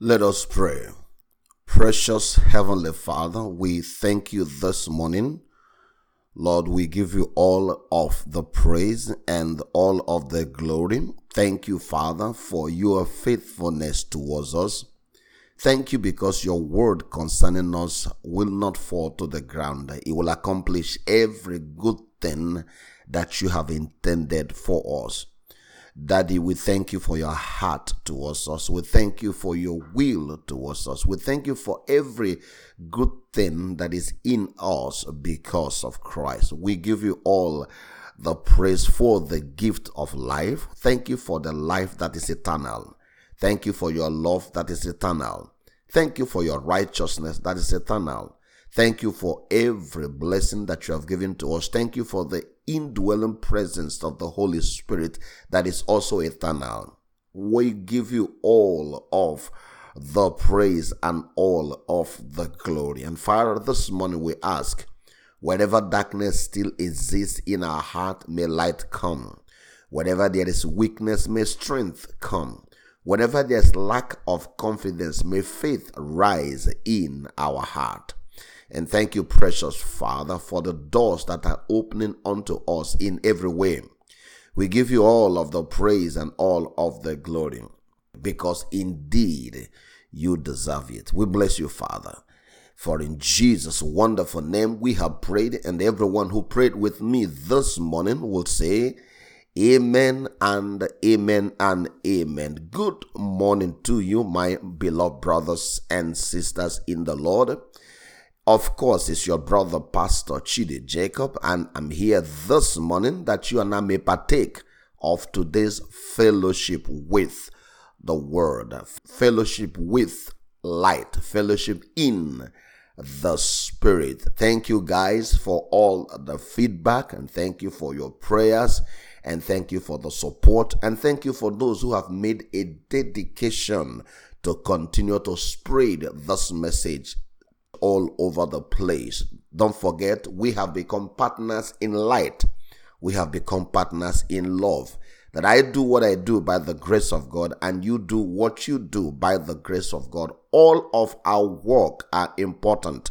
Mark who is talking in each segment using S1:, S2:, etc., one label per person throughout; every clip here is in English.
S1: Let us pray. Precious Heavenly Father, we thank you this morning. Lord, we give you all of the praise and all of the glory. Thank you, Father, for your faithfulness towards us. Thank you because your word concerning us will not fall to the ground. It will accomplish every good thing that you have intended for us. Daddy, we thank you for your heart towards us. We thank you for your will towards us. We thank you for every good thing that is in us because of Christ. We give you all the praise for the gift of life. Thank you for the life that is eternal. Thank you for your love that is eternal. Thank you for your righteousness that is eternal. Thank you for every blessing that you have given to us. Thank you for the indwelling presence of the Holy Spirit that is also eternal. We give you all of the praise and all of the glory. And Father, this morning we ask, wherever darkness still exists in our heart, may light come. Wherever there is weakness, may strength come. Whenever there's lack of confidence, may faith rise in our heart. And thank you, precious Father, for the doors that are opening unto us in every way. We give you all of the praise and all of the glory because indeed you deserve it. We bless you, Father. For in Jesus' wonderful name we have prayed, and everyone who prayed with me this morning will say, Amen and amen and amen. Good morning to you, my beloved brothers and sisters in the Lord. Of course, it's your brother, Pastor Chidi Jacob, and I'm here this morning that you and I may partake of today's fellowship with the Word, fellowship with light, fellowship in the Spirit. Thank you guys for all the feedback, and thank you for your prayers, and thank you for the support, and thank you for those who have made a dedication to continue to spread this message all over the place. Don't forget, we have become partners in light. We have become partners in love. That I do what I do by the grace of God, and you do what you do by the grace of God. All of our work are important.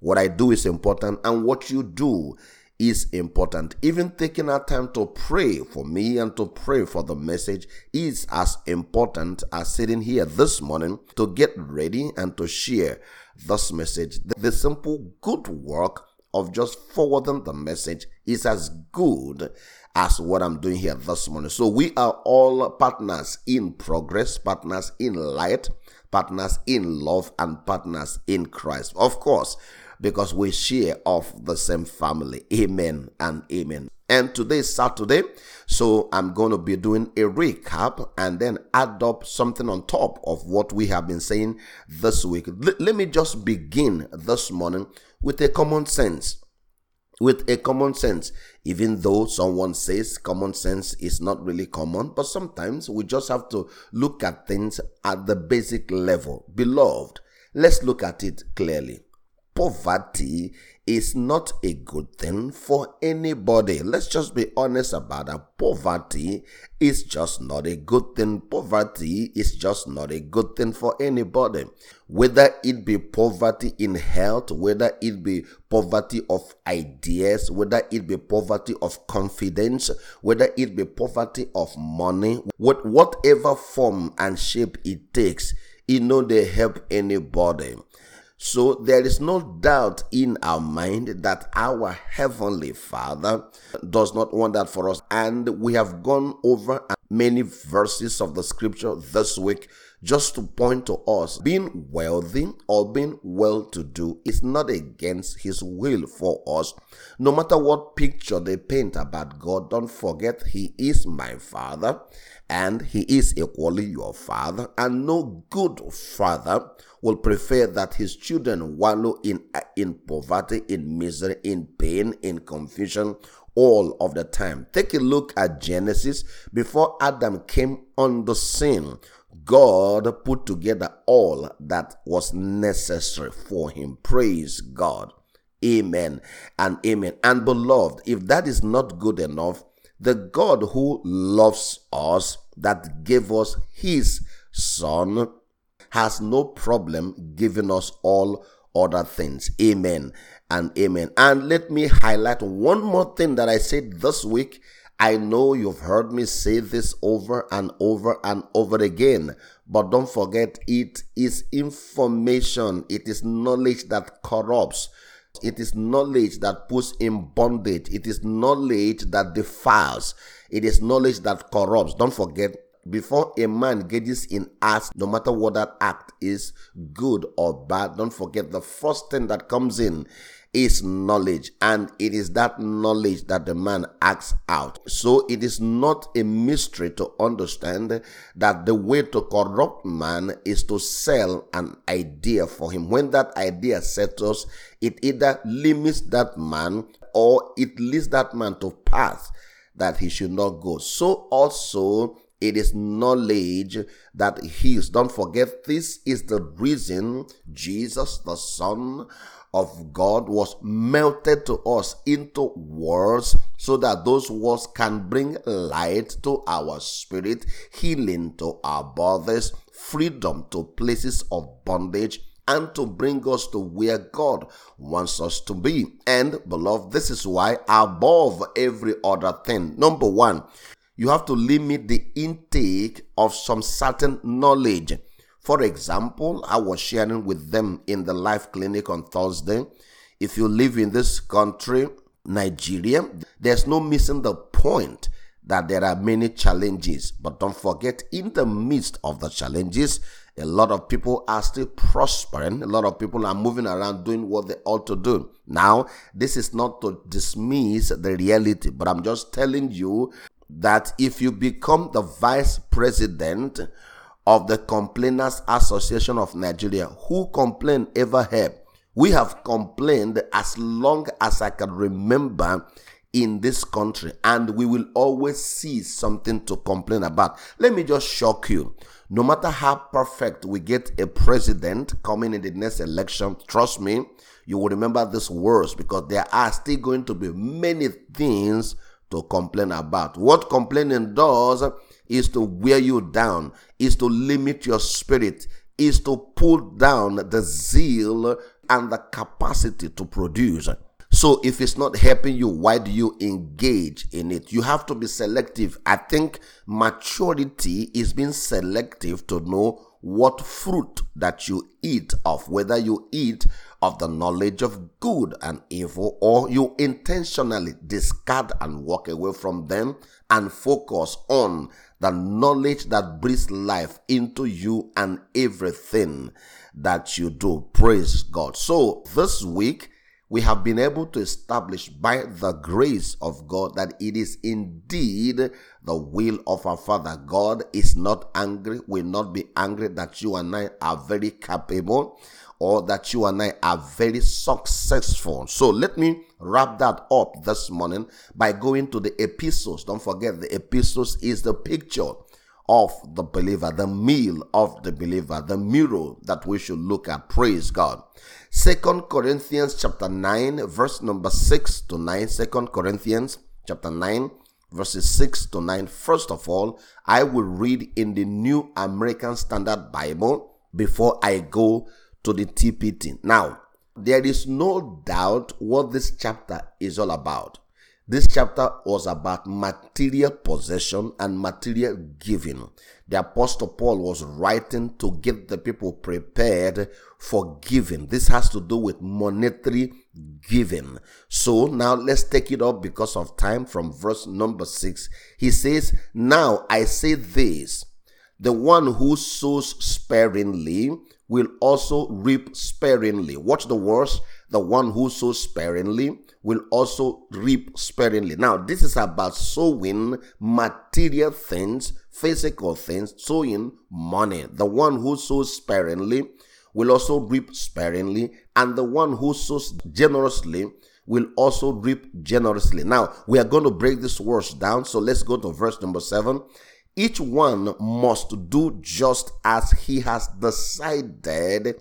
S1: What I do is important, and what you do is important. Even taking our time to pray for me and to pray for the message is as important as sitting here this morning to get ready and to share this message. The simple good work of just forwarding the message is as good as what I'm doing here this morning. So we are all partners in progress, partners in light, partners in love, and partners in Christ. Of course, because we share of the same family. Amen and amen. And today is Saturday, so I'm going to be doing a recap and then add up something on top of what we have been saying this week. L- let me just begin this morning with a common sense. With a common sense, even though someone says common sense is not really common, but sometimes we just have to look at things at the basic level. Beloved, let's look at it clearly poverty is not a good thing for anybody. Let's just be honest about that. Poverty is just not a good thing. Poverty is just not a good thing for anybody. Whether it be poverty in health, whether it be poverty of ideas, whether it be poverty of confidence, whether it be poverty of money, whatever form and shape it takes, it know they help anybody. So there is no doubt in our mind that our Heavenly Father does not want that for us. And we have gone over many verses of the scripture this week just to point to us being wealthy or being well to do is not against his will for us. No matter what picture they paint about God, don't forget he is my father and he is equally your father and no good father will prefer that his children wallow in in poverty in misery in pain in confusion all of the time take a look at genesis before adam came on the scene God put together all that was necessary for him. Praise God. Amen and amen. And beloved, if that is not good enough, the God who loves us, that gave us his son, has no problem giving us all other things. Amen and amen. And let me highlight one more thing that I said this week. I know you've heard me say this over and over and over again, but don't forget it is information. It is knowledge that corrupts. It is knowledge that puts in bondage. It is knowledge that defiles. It is knowledge that corrupts. Don't forget before a man engages in acts, no matter what that act is, good or bad, don't forget the first thing that comes in is knowledge, and it is that knowledge that the man acts out. So it is not a mystery to understand that the way to corrupt man is to sell an idea for him. When that idea settles, it either limits that man or it leads that man to path that he should not go. So also it is knowledge that heals. Don't forget, this is the reason Jesus, the Son of God, was melted to us into words so that those words can bring light to our spirit, healing to our bodies, freedom to places of bondage, and to bring us to where God wants us to be. And beloved, this is why above every other thing, number one, you have to limit the intake of some certain knowledge. For example, I was sharing with them in the life clinic on Thursday. If you live in this country, Nigeria, there's no missing the point that there are many challenges. But don't forget, in the midst of the challenges, a lot of people are still prospering. A lot of people are moving around doing what they ought to do. Now, this is not to dismiss the reality, but I'm just telling you that if you become the vice president of the Complainers Association of Nigeria, who complain ever have? We have complained as long as I can remember in this country, and we will always see something to complain about. Let me just shock you. No matter how perfect we get a president coming in the next election, trust me, you will remember this words because there are still going to be many things to complain about. What complaining does is to wear you down, is to limit your spirit, is to pull down the zeal and the capacity to produce. So if it's not helping you, why do you engage in it? You have to be selective. I think maturity is being selective to know what fruit that you eat of, whether you eat of the knowledge of good and evil, or you intentionally discard and walk away from them and focus on the knowledge that breathes life into you and everything that you do. Praise God. So this week, we have been able to establish by the grace of God that it is indeed the will of our Father. God is not angry, will not be angry that you and I are very capable or that you and I are very successful. So let me wrap that up this morning by going to the epistles. Don't forget the epistles is the picture of the believer, the meal of the believer, the mirror that we should look at. Praise God. Second Corinthians chapter 9, verse number 6 to 9. Second Corinthians chapter 9, verses 6 to 9. First of all, I will read in the New American Standard Bible before I go to the TPT. Now, there is no doubt what this chapter is all about. This chapter was about material possession and material giving. The Apostle Paul was writing to get the people prepared for giving. This has to do with monetary giving. So now let's take it up because of time from verse number six. He says, Now I say this the one who sows sparingly will also reap sparingly. Watch the words. The one who sows sparingly will also reap sparingly. Now, this is about sowing material things, physical things, sowing money. The one who sows sparingly will also reap sparingly, and the one who sows generously will also reap generously. Now, we are going to break this words down. So let's go to verse number seven. Each one must do just as he has decided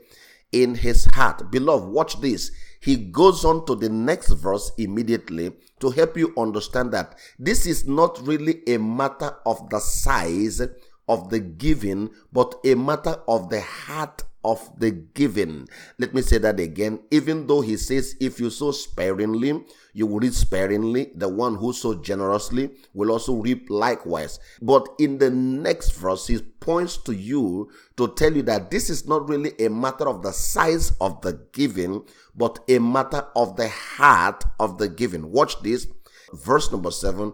S1: in his heart. Beloved, watch this. He goes on to the next verse immediately to help you understand that this is not really a matter of the size of the giving, but a matter of the heart of the giving. Let me say that again. Even though he says, if you sow sparingly, you will reap sparingly. The one who sow generously will also reap likewise. But in the next verse, he points to you to tell you that this is not really a matter of the size of the giving, but a matter of the heart of the giving. Watch this. Verse number seven.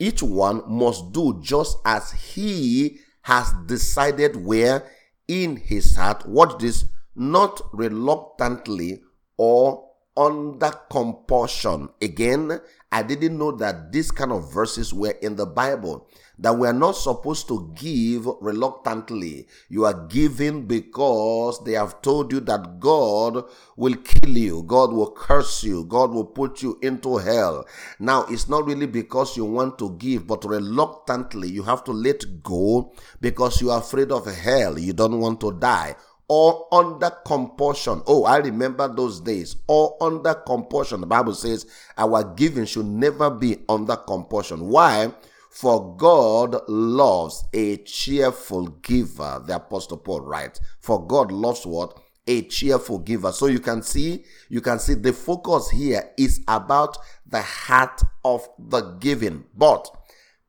S1: Each one must do just as he has decided where in his heart. Watch this. Not reluctantly or under compulsion. Again, I didn't know that these kind of verses were in the Bible. That we are not supposed to give reluctantly. You are giving because they have told you that God will kill you, God will curse you, God will put you into hell. Now, it's not really because you want to give, but reluctantly you have to let go because you are afraid of hell. You don't want to die or under compulsion. Oh, I remember those days. Or under compulsion. The Bible says our giving should never be under compulsion. Why? For God loves a cheerful giver, the Apostle Paul writes. For God loves what? A cheerful giver. So you can see, you can see the focus here is about the heart of the giving. But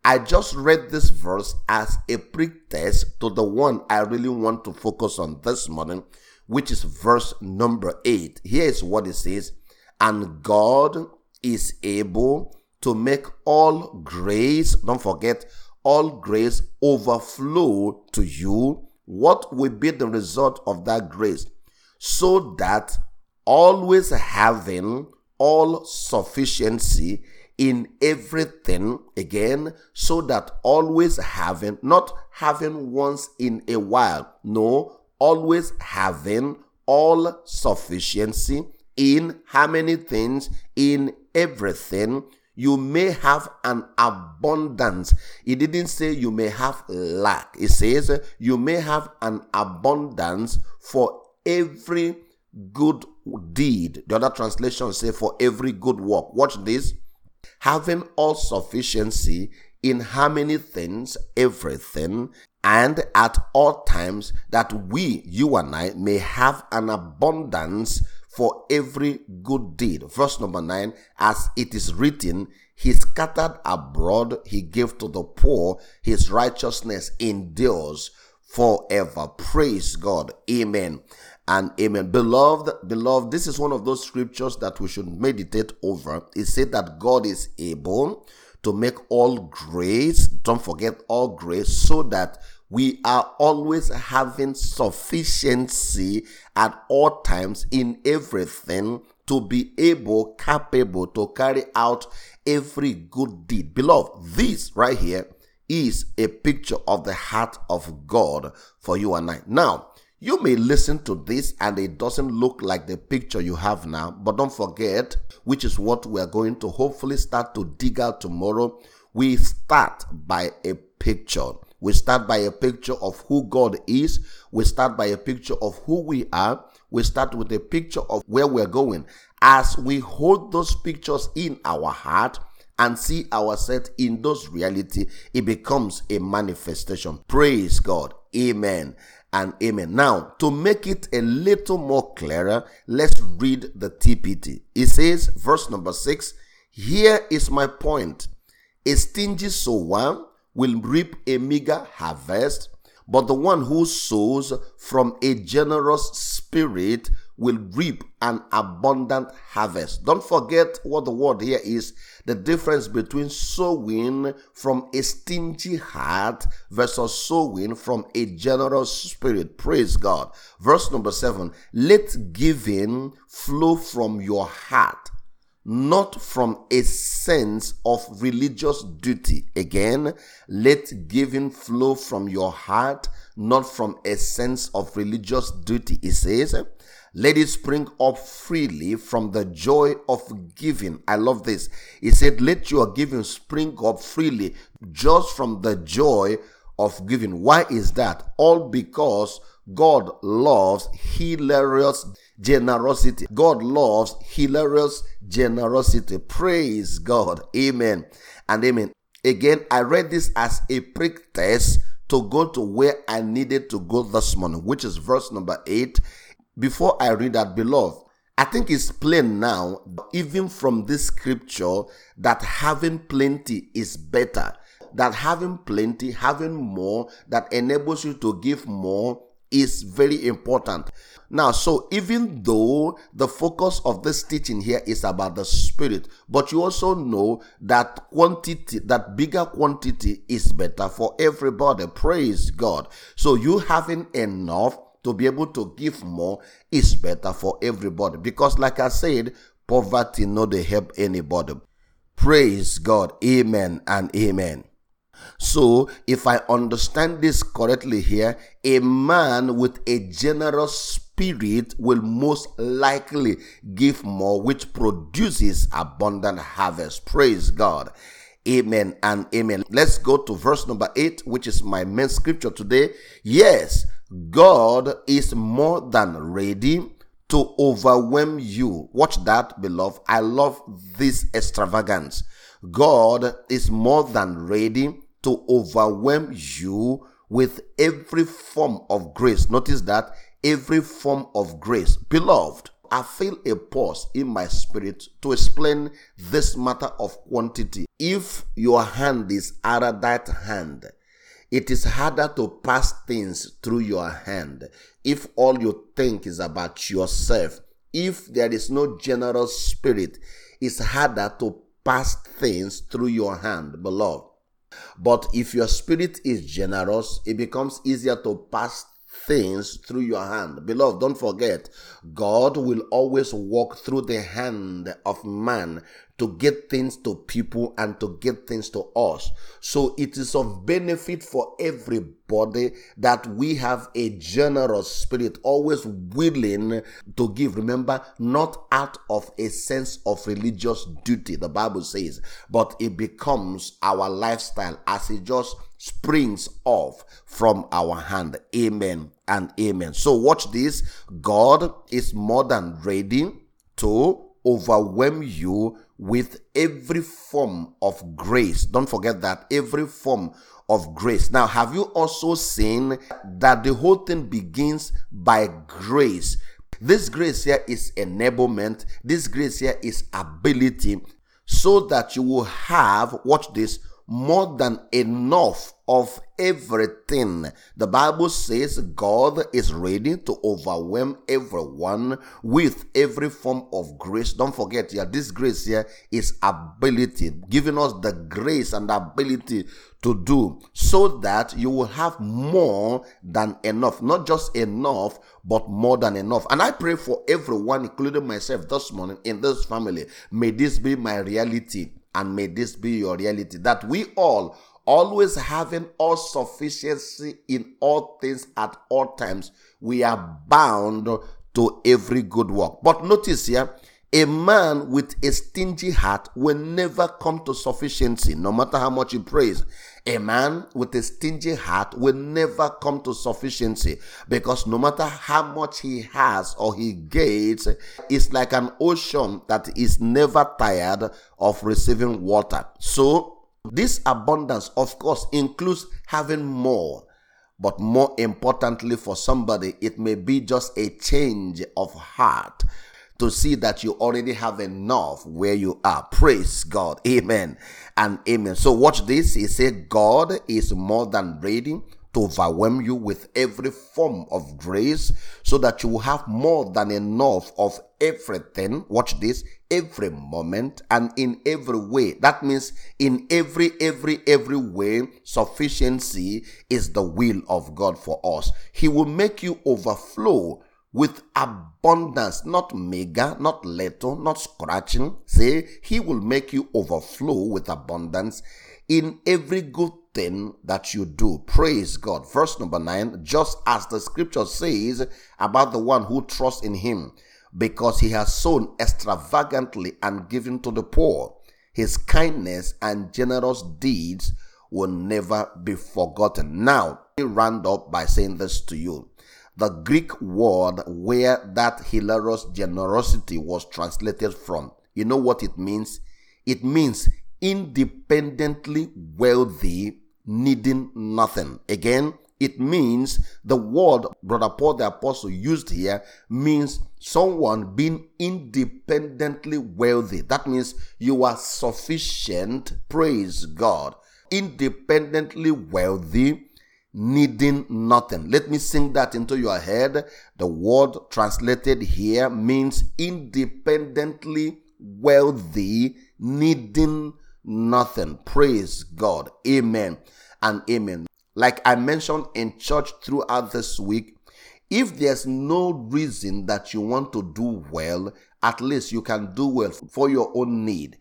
S1: I just read this verse as a pretest to the one I really want to focus on this morning, which is verse number 8. Here is what it says And God is able to make all grace, don't forget, all grace overflow to you. What will be the result of that grace? So that always having all sufficiency in everything again so that always having not having once in a while no always having all sufficiency in how many things? In everything. You may have an abundance. It didn't say you may have lack. It says you may have an abundance for every good deed. The other translation say for every good work. Watch this having all sufficiency in how many things, everything, and at all times, that we, you and I, may have an abundance for every good deed. Verse number 9, as it is written, He scattered abroad, He gave to the poor, His righteousness endures forever. Praise God. Amen and amen. Beloved, beloved, this is one of those scriptures that we should meditate over. It said that God is able to make all grace, don't forget all grace, so that we are always having sufficiency at all times in everything to be able, capable to carry out every good deed. Beloved, this right here is a picture of the heart of God for you and I. Now, you may listen to this and it doesn't look like the picture you have now, but don't forget, which is what we are going to hopefully start to dig out tomorrow. We start by a picture. We start by a picture of who God is. We start by a picture of who we are. We start with a picture of where we're going. As we hold those pictures in our heart, and see ourselves in those reality, it becomes a manifestation. Praise God. Amen and amen. Now, to make it a little more clearer, let's read the TPT. It says, verse number six, here is my point. A stingy sower will reap a meager harvest, but the one who sows from a generous spirit will reap an abundant harvest. Don't forget what the word here is the difference between sowing from a stingy heart versus sowing from a generous spirit. Praise God. Verse number seven let giving flow from your heart not from a sense of religious duty. Again, let giving flow from your heart, not from a sense of religious duty. It says, let it spring up freely from the joy of giving. I love this. He said, Let your giving spring up freely just from the joy of giving. Why is that? All because God loves hilarious generosity. God loves hilarious generosity. Praise God. Amen and amen. Again, I read this as a pretest to go to where I needed to go this morning, which is verse number 8. Before I read that, beloved, I think it's plain now, even from this scripture, that having plenty is better. That having plenty, having more, that enables you to give more is very important. Now, so even though the focus of this teaching here is about the spirit, but you also know that quantity, that bigger quantity is better for everybody. Praise God. So you having enough to be able to give more is better for everybody because like I said, poverty no help anybody. Praise God. Amen and amen. So, if I understand this correctly here, a man with a generous spirit will most likely give more, which produces abundant harvest. Praise God. Amen and amen. Let's go to verse number 8, which is my main scripture today. Yes, God is more than ready to overwhelm you. Watch that, beloved. I love this extravagance. God is more than ready to overwhelm you with every form of grace. Notice that every form of grace. Beloved, I feel a pause in my spirit to explain this matter of quantity. If your hand is that hand, it is harder to pass things through your hand if all you think is about yourself. If there is no generous spirit, it's harder to pass things through your hand, beloved. But if your spirit is generous, it becomes easier to pass things through your hand. Beloved, don't forget, God will always walk through the hand of man to get things to people and to get things to us. So it is of benefit for everybody that we have a generous spirit, always willing to give. Remember, not out of a sense of religious duty, the Bible says, but it becomes our lifestyle as it just springs off from our hand. Amen and amen. So watch this. God is more than ready to overwhelm you with every form of grace. Don't forget that every form of grace. Now, have you also seen that the whole thing begins by grace? This grace here is enablement. This grace here is ability so that you will have, watch this, more than enough of everything. The Bible says God is ready to overwhelm everyone with every form of grace. Don't forget here, this grace here is ability, giving us the grace and ability to do so that you will have more than enough. Not just enough, but more than enough. And I pray for everyone, including myself this morning in this family. May this be my reality and may this be your reality that we all always having all sufficiency in all things at all times. We are bound to every good work. But notice here a man with a stingy heart will never come to sufficiency, no matter how much he prays. A man with a stingy heart will never come to sufficiency because no matter how much he has or he gets, it's like an ocean that is never tired of receiving water. So, this abundance, of course, includes having more. But more importantly, for somebody, it may be just a change of heart to see that you already have enough where you are. Praise God. Amen and amen. So watch this. He said, God is more than ready to overwhelm you with every form of grace so that you will have more than enough of everything. Watch this. Every moment and in every way. That means in every, every, every way, sufficiency is the will of God for us. He will make you overflow with abundance, not mega, not little, not scratching. Say, He will make you overflow with abundance in every good thing that you do. Praise God. Verse number nine, just as the scripture says about the one who trusts in Him, because He has sown extravagantly and given to the poor. His kindness and generous deeds will never be forgotten. Now, he round up by saying this to you the Greek word where that hilarious generosity was translated from. You know what it means? It means independently wealthy, needing nothing. Again, it means the word Brother Paul the Apostle used here means someone being independently wealthy. That means you are sufficient, praise God, independently wealthy, needing nothing. Let me sing that into your head. The word translated here means independently wealthy, needing nothing. Praise God. Amen and amen. Like I mentioned in church throughout this week, if there's no reason that you want to do well, at least you can do well for your own need.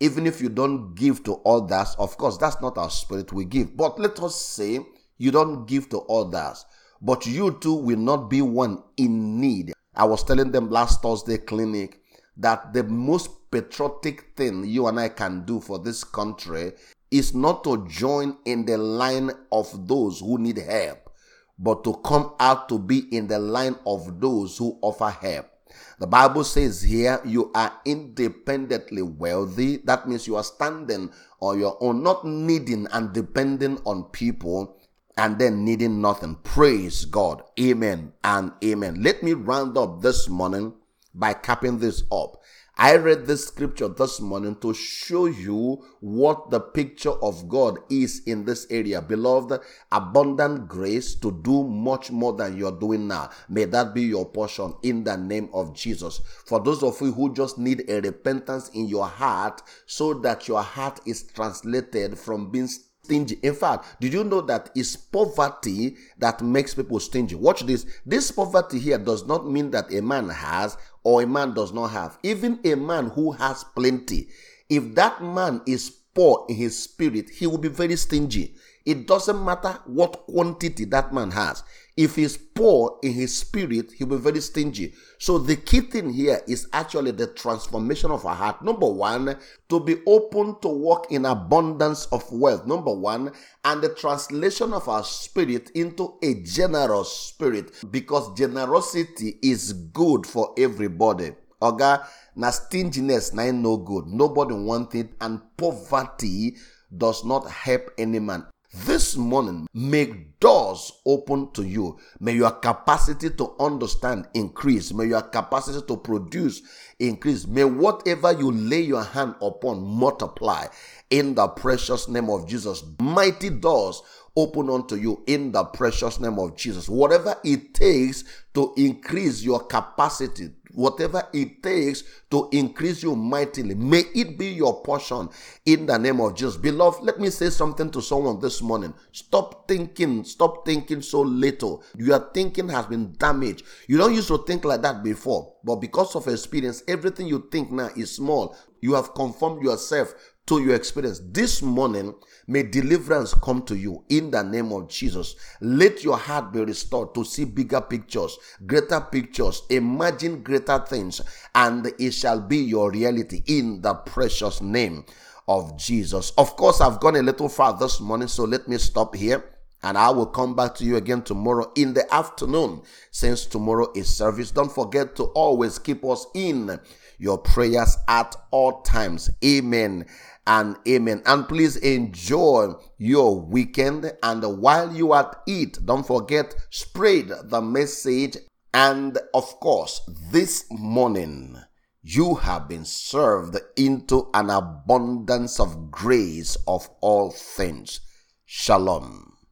S1: Even if you don't give to others, of course, that's not our spirit we give. But let us say you don't give to others, but you too will not be one in need. I was telling them last Thursday clinic that the most patriotic thing you and I can do for this country is not to join in the line of those who need help, but to come out to be in the line of those who offer help. The Bible says here you are independently wealthy. That means you are standing on your own, not needing and depending on people and then needing nothing. Praise God. Amen and amen. Let me round up this morning by capping this up. I read this scripture this morning to show you what the picture of God is in this area. Beloved, abundant grace to do much more than you're doing now. May that be your portion in the name of Jesus. For those of you who just need a repentance in your heart so that your heart is translated from being stingy. In fact, did you know that it's poverty that makes people stingy? Watch this. This poverty here does not mean that a man has or a man does not have. Even a man who has plenty, if that man is poor in his spirit, he will be very stingy. It doesn't matter what quantity that man has. If he's poor in his spirit, he'll be very stingy. So the key thing here is actually the transformation of our heart. Number one, to be open to walk in abundance of wealth. Number one, and the translation of our spirit into a generous spirit because generosity is good for everybody. Okay, now stinginess na no good. Nobody want it, and poverty does not help any man. This morning, make doors open to you. May your capacity to understand increase. May your capacity to produce increase. May whatever you lay your hand upon multiply in the precious name of Jesus. Mighty doors open unto you in the precious name of Jesus. Whatever it takes to increase your capacity whatever it takes to increase you mightily. May it be your portion in the name of Jesus. Beloved, let me say something to someone this morning. Stop thinking, stop thinking so little. Your thinking has been damaged. You don't used to think like that before, but because of experience, everything you think now is small. You have conformed yourself to your experience. This morning, may deliverance come to you in the name of Jesus. Let your heart be restored to see bigger pictures, greater pictures, imagine greater things, and it shall be your reality in the precious name of Jesus. Of course, I've gone a little far this morning, so let me stop here. And I will come back to you again tomorrow in the afternoon since tomorrow is service. Don't forget to always keep us in your prayers at all times. Amen and amen. And please enjoy your weekend. And while you are at it, don't forget, spread the message. And of course, this morning, you have been served into an abundance of grace of all things. Shalom.